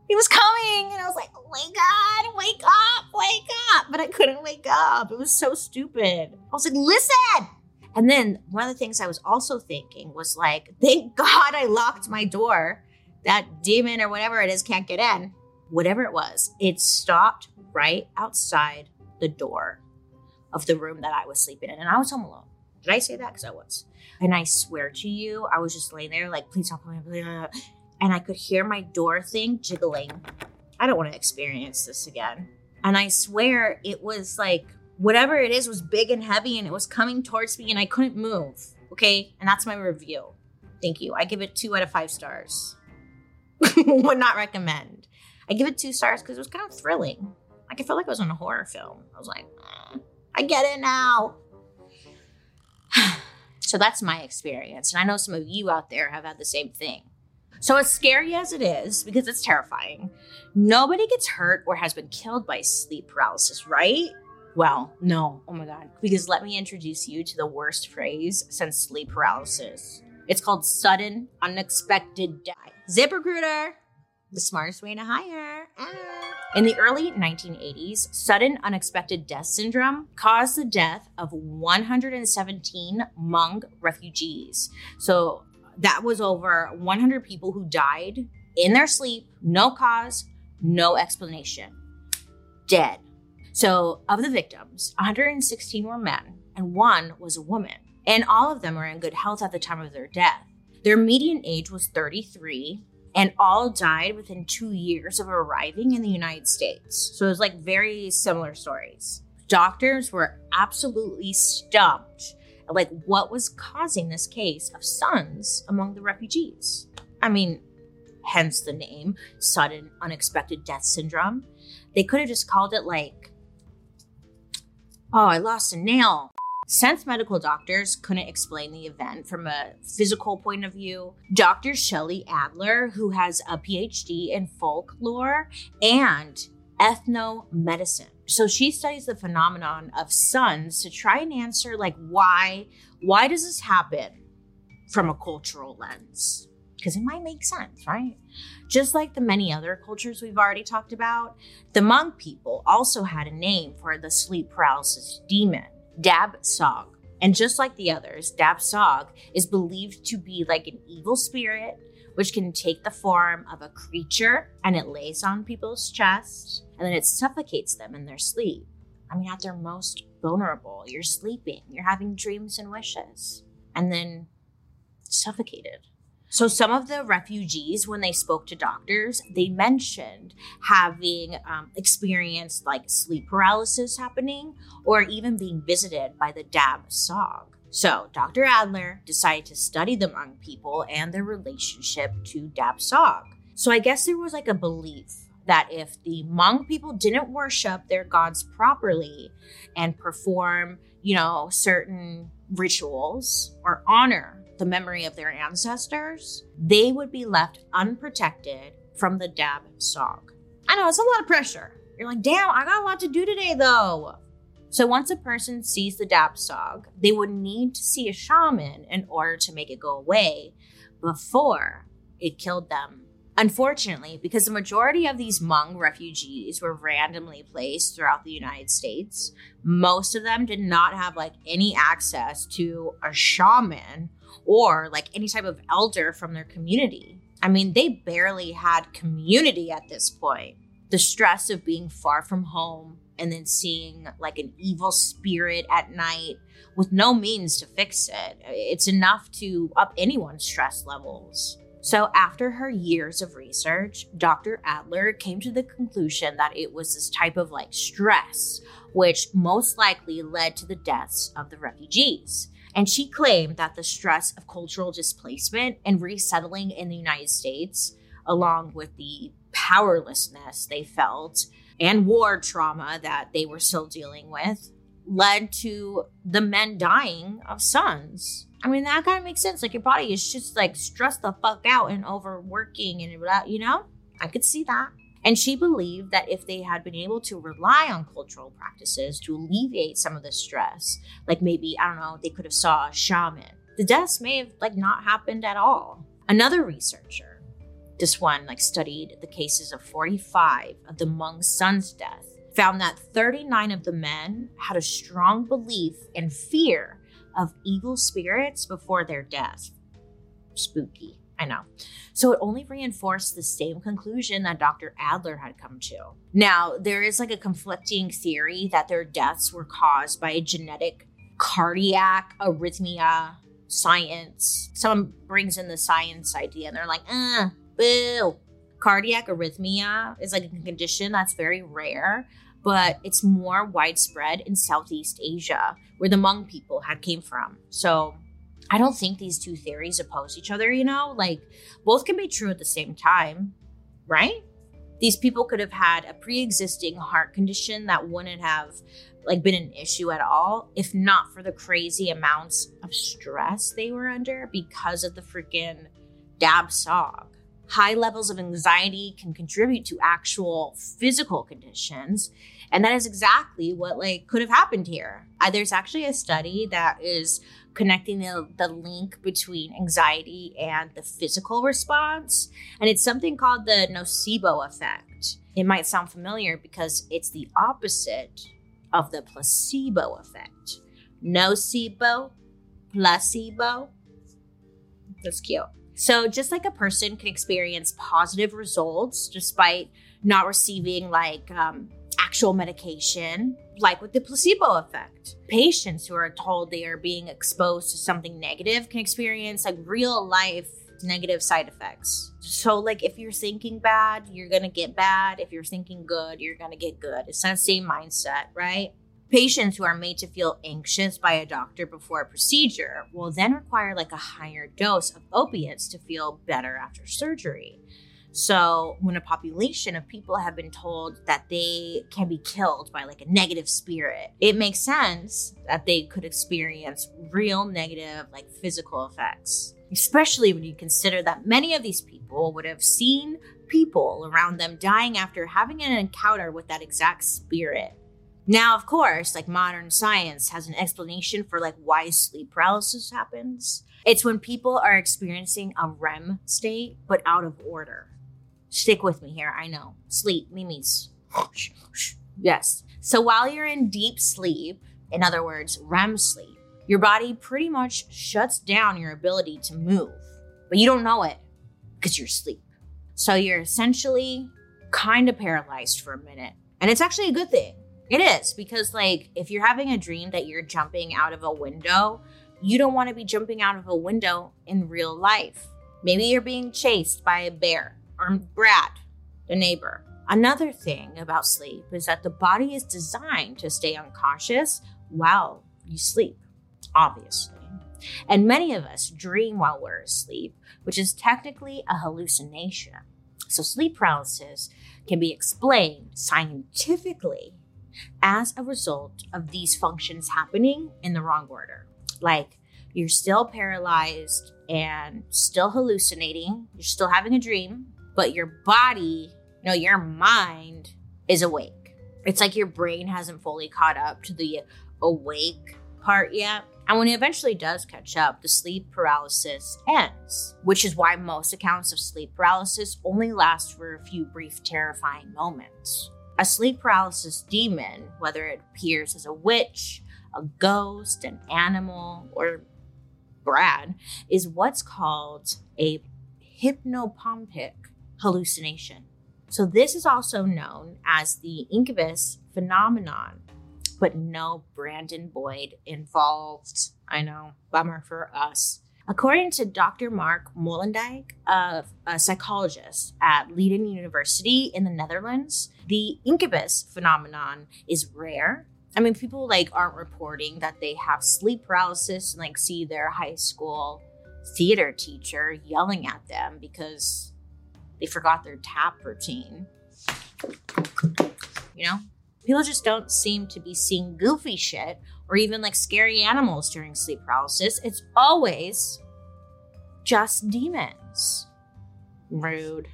He was coming, and I was like, wake up, wake up, wake up. But I couldn't wake up. It was so stupid. I was like, listen. And then one of the things I was also thinking was like, thank God I locked my door. That demon or whatever it is can't get in. Whatever it was, it stopped right outside the door of the room that I was sleeping in. And I was home alone. Did I say that? Because I was. And I swear to you, I was just laying there like, please don't come in. And I could hear my door thing jiggling. I don't want to experience this again. And I swear it was like whatever it is was big and heavy and it was coming towards me and I couldn't move. Okay. And that's my review. Thank you. I give it two out of five stars. Would not recommend. I give it two stars because it was kind of thrilling. Like I felt like I was in a horror film. I was like, eh, I get it now. so that's my experience. And I know some of you out there have had the same thing. So, as scary as it is, because it's terrifying, nobody gets hurt or has been killed by sleep paralysis, right? Well, no. Oh my God. Because let me introduce you to the worst phrase since sleep paralysis. It's called sudden, unexpected death. ZipRecruiter, the smartest way to hire. Ah. In the early 1980s, sudden unexpected death syndrome caused the death of 117 Hmong refugees. So that was over 100 people who died in their sleep, no cause, no explanation. Dead. So, of the victims, 116 were men and one was a woman. And all of them were in good health at the time of their death. Their median age was 33, and all died within two years of arriving in the United States. So it was like very similar stories. Doctors were absolutely stumped like what was causing this case of SUDS among the refugees. I mean, hence the name sudden unexpected death syndrome. They could have just called it like, oh, I lost a nail. Since medical doctors couldn't explain the event from a physical point of view, Dr. Shelley Adler, who has a PhD in folklore and ethnomedicine. So she studies the phenomenon of SUDS to try and answer like why why does this happen from a cultural lens? Because it might make sense, right? Just like the many other cultures we've already talked about, the Hmong people also had a name for the sleep paralysis demon Dab Tsog. And just like the others, Dab Tsog is believed to be like an evil spirit which can take the form of a creature and it lays on people's chest and then it suffocates them in their sleep. I mean, at their most vulnerable, you're sleeping, you're having dreams and wishes, and then suffocated. So, some of the refugees, when they spoke to doctors, they mentioned having um, experienced like sleep paralysis happening or even being visited by the Dab Tsog. So, Dr. Adler decided to study the Hmong people and their relationship to Dab Tsog. So, I guess there was like a belief that if the Hmong people didn't worship their gods properly and perform, you know, certain rituals or honor the memory of their ancestors, they would be left unprotected from the Dab Tsog. I know it's a lot of pressure. You're like, damn, I got a lot to do today though. So once a person sees the Dab Tsog, they would need to see a shaman in order to make it go away before it killed them. Unfortunately, because the majority of these Hmong refugees were randomly placed throughout the United States, most of them did not have like any access to a shaman or like any type of elder from their community. I mean, they barely had community at this point. The stress of being far from home and then seeing like an evil spirit at night with no means to fix it, it's enough to up anyone's stress levels. So, after her years of research, Dr. Adler came to the conclusion that it was this type of like stress, which most likely led to the deaths of the refugees. And she claimed that the stress of cultural displacement and resettling in the United States, along with the powerlessness they felt and war trauma that they were still dealing with, led to the men dying of SUDS. I mean, that kind of makes sense. Like your body is just like stressed the fuck out and overworking and you know? I could see that. And she believed that if they had been able to rely on cultural practices to alleviate some of the stress, like maybe, I don't know, they could have saw a shaman, the deaths may have like not happened at all. Another researcher, this one like studied the cases of 45 of the Hmong SUDS death, found that 39 of the men had a strong belief and fear of evil spirits before their death. Spooky. I know. So it only reinforced the same conclusion that Dr. Adler had come to. Now, there is like a conflicting theory that their deaths were caused by a genetic cardiac arrhythmia science. Someone brings in the science idea and they're like, uh, boo. Cardiac arrhythmia is like a condition that's very rare, but it's more widespread in Southeast Asia, where the Hmong people had came from. So I don't think these two theories oppose each other, you know? Like, both can be true at the same time, right? These people could have had a pre existing heart condition that wouldn't have like been an issue at all if not for the crazy amounts of stress they were under because of the freaking dab tsog. High levels of anxiety can contribute to actual physical conditions. And that is exactly what like could have happened here. Uh, there's actually a study that is connecting the, the link between anxiety and the physical response. And it's something called the nocebo effect. It might sound familiar because it's the opposite of the placebo effect. Nocebo, placebo. That's cute. So, just like a person can experience positive results despite not receiving like um, actual medication, like with the placebo effect. Patients who are told they are being exposed to something negative can experience like real life negative side effects. So, like, if you're thinking bad, you're gonna get bad. If you're thinking good, you're gonna get good. It's that same mindset, right? Patients who are made to feel anxious by a doctor before a procedure will then require like a higher dose of opiates to feel better after surgery. So, when a population of people have been told that they can be killed by like a negative spirit, it makes sense that they could experience real negative, like physical effects. Especially when you consider that many of these people would have seen people around them dying after having an encounter with that exact spirit. Now, of course, like modern science has an explanation for like why sleep paralysis happens. It's when people are experiencing a REM state but out of order. Stick with me here. I know. Sleep, mimis. yes. So while you're in deep sleep, in other words, REM sleep, your body pretty much shuts down your ability to move, but you don't know it because you're asleep. So you're essentially kind of paralyzed for a minute. And it's actually a good thing. It is because, like, if you're having a dream that you're jumping out of a window, you don't want to be jumping out of a window in real life. Maybe you're being chased by a bear or Brad, the neighbor. Another thing about sleep is that the body is designed to stay unconscious while you sleep, obviously. And many of us dream while we're asleep, which is technically a hallucination. So, sleep paralysis can be explained scientifically as a result of these functions happening in the wrong order. Like you're still paralyzed and still hallucinating, you're still having a dream, but your body, no, your mind is awake. It's like your brain hasn't fully caught up to the awake part yet. And when it eventually does catch up, the sleep paralysis ends, which is why most accounts of sleep paralysis only last for a few brief, terrifying moments. A sleep paralysis demon, whether it appears as a witch, a ghost, an animal, or Brad, is what's called a hypnopompic hallucination. So, this is also known as the incubus phenomenon, but no Brandon Boyd involved. I know, bummer for us. According to Dr. Marc Molendijk, a, a psychologist at Leiden University in the Netherlands, the incubus phenomenon is rare. I mean, people like aren't reporting that they have sleep paralysis and like see their high school theater teacher yelling at them because they forgot their tap routine. You know, people just don't seem to be seeing goofy shit or even like scary animals during sleep paralysis. It's always just demons. Rude.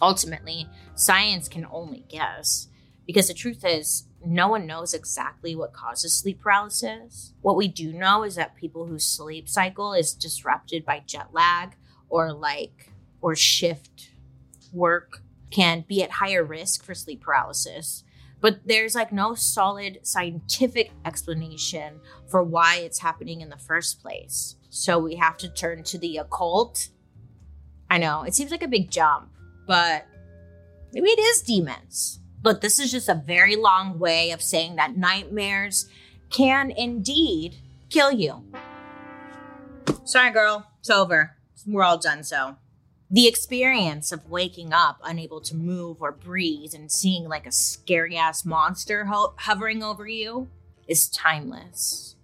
Ultimately, science can only guess because the truth is, no one knows exactly what causes sleep paralysis. What we do know is that people whose sleep cycle is disrupted by jet lag or like or shift work can be at higher risk for sleep paralysis. But there's like no solid scientific explanation for why it's happening in the first place. So we have to turn to the occult. I know it seems like a big jump, but maybe it is demons. Look, this is just a very long way of saying that nightmares can indeed kill you. Sorry, girl. It's over. We're all done so. The experience of waking up unable to move or breathe and seeing like a scary ass monster ho- hovering over you is timeless.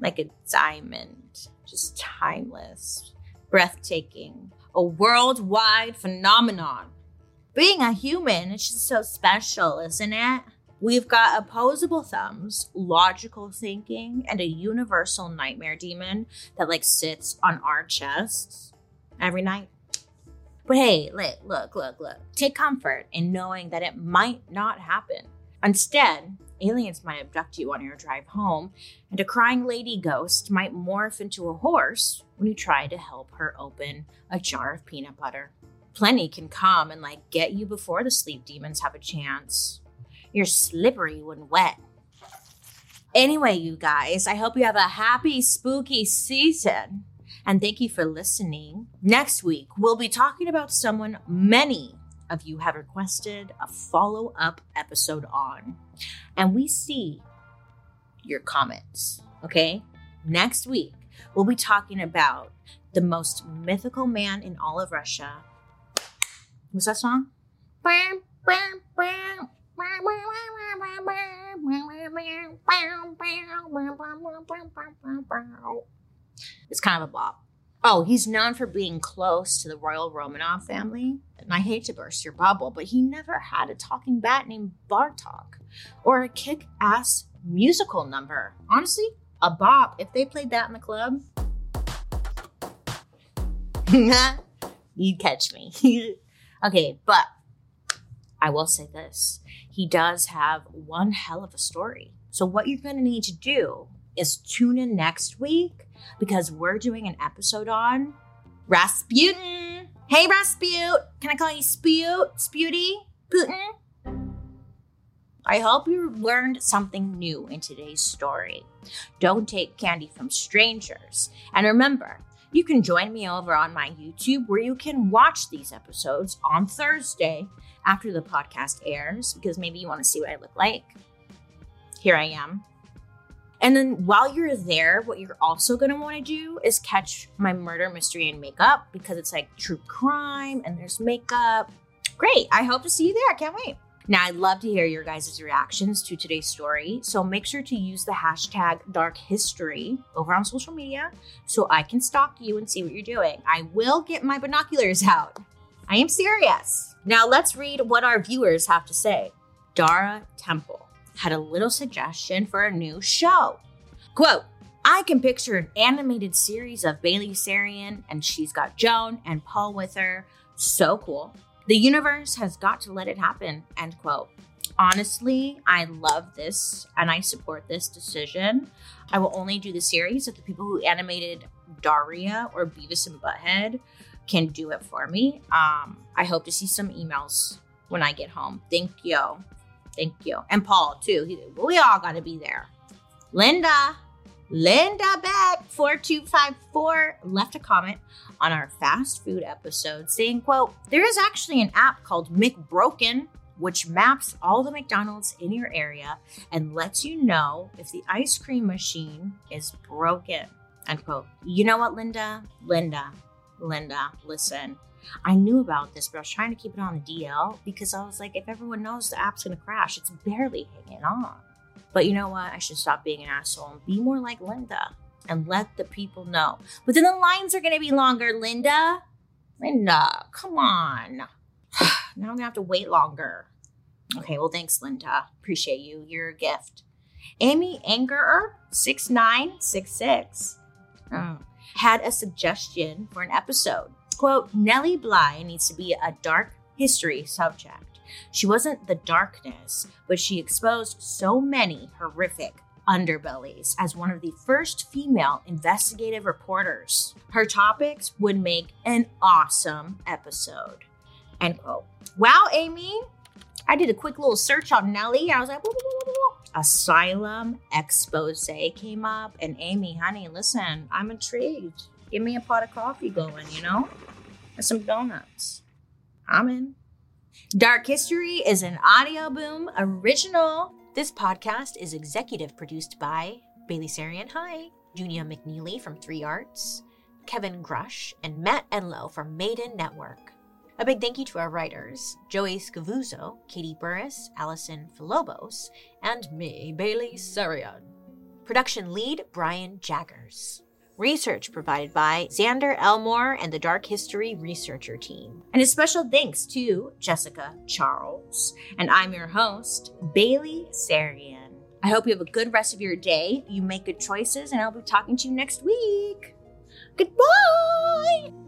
Like a diamond, just timeless, breathtaking, a worldwide phenomenon. Being a human is just so special, isn't it? We've got opposable thumbs, logical thinking, and a universal nightmare demon that like sits on our chests every night. But hey, look, look, look, look. Take comfort in knowing that it might not happen. Instead, aliens might abduct you on your drive home, and a crying lady ghost might morph into a horse when you try to help her open a jar of peanut butter. Plenty can come and like get you before the sleep demons have a chance. You're slippery when wet. Anyway, you guys, I hope you have a happy, spooky season. And thank you for listening. Next week, we'll be talking about someone many of you have requested a follow up episode on. And we see your comments, okay? Next week, we'll be talking about the most mythical man in all of Russia. What's that song? It's kind of a bop. Oh, he's known for being close to the royal Romanov family. And I hate to burst your bubble, but he never had a talking bat named Bartok or a kick ass musical number. Honestly, a bop. If they played that in the club, you'd catch me. okay, but I will say this he does have one hell of a story. So, what you're going to need to do is tune in next week because we're doing an episode on Rasputin. Hey, Rasput. Can I call you Spute? Sputy? Putin? I hope you learned something new in today's story. Don't take candy from strangers. And remember, you can join me over on my YouTube where you can watch these episodes on Thursday after the podcast airs because maybe you want to see what I look like. Here I am. And then while you're there, what you're also going to want to do is catch my murder mystery and makeup because it's like true crime and there's makeup. Great. I hope to see you there. I can't wait. Now, I'd love to hear your guys' reactions to today's story. So make sure to use the hashtag dark history over on social media so I can stalk you and see what you're doing. I will get my binoculars out. I am serious. Now let's read what our viewers have to say. Dara Temple had a little suggestion for a new show. Quote, I can picture an animated series of Bailey Sarian, and she's got Joan and Paul with her. So cool. The universe has got to let it happen. End quote. Honestly, I love this and I support this decision. I will only do the series if the people who animated Daria or Beavis and Butthead can do it for me. Um, I hope to see some emails when I get home. Thank you. Thank you. And Paul, too. He, we all got to be there. Linda, Linda Beck 4254 left a comment on our fast food episode saying, quote, there is actually an app called McBroken which maps all the McDonald's in your area and lets you know if the ice cream machine is broken. End quote. You know what, Linda? Linda, Linda, listen. I knew about this, but I was trying to keep it on the DL because I was like, if everyone knows the app's gonna crash, it's barely hanging on. But you know what? I should stop being an asshole and be more like Linda and let the people know. But then the lines are gonna be longer, Linda. Linda, come on. now I'm gonna have to wait longer. Okay, well, thanks, Linda. Appreciate you. You're a gift. Amy Angerer, 6966, oh, had a suggestion for an episode. Quote, Nellie Bly needs to be a dark history subject. She wasn't the darkness, but she exposed so many horrific underbellies as one of the first female investigative reporters. Her topics would make an awesome episode. End quote. Wow, Amy. I did a quick little search on Nellie. I was like, Asylum expose came up. And Amy, honey, listen, I'm intrigued. Give me a pot of coffee going, you know? And some donuts. I'm in. Dark History is an Audioboom original. This podcast is executive produced by Bailey Sarian, hi, Junia McNeely from Three Arts, Kevin Grush, and Matt Enlow from Maiden Network. A big thank you to our writers, Joey Scavuzzo, Katie Burris, Allison Philobos, and me, Bailey Sarian. Production lead, Brian Jaggers. Research provided by Xander Elmore and the Dark History Researcher Team. And a special thanks to Jessica Charles. And I'm your host, Bailey Sarian. I hope you have a good rest of your day. You make good choices, and I'll be talking to you next week. Goodbye.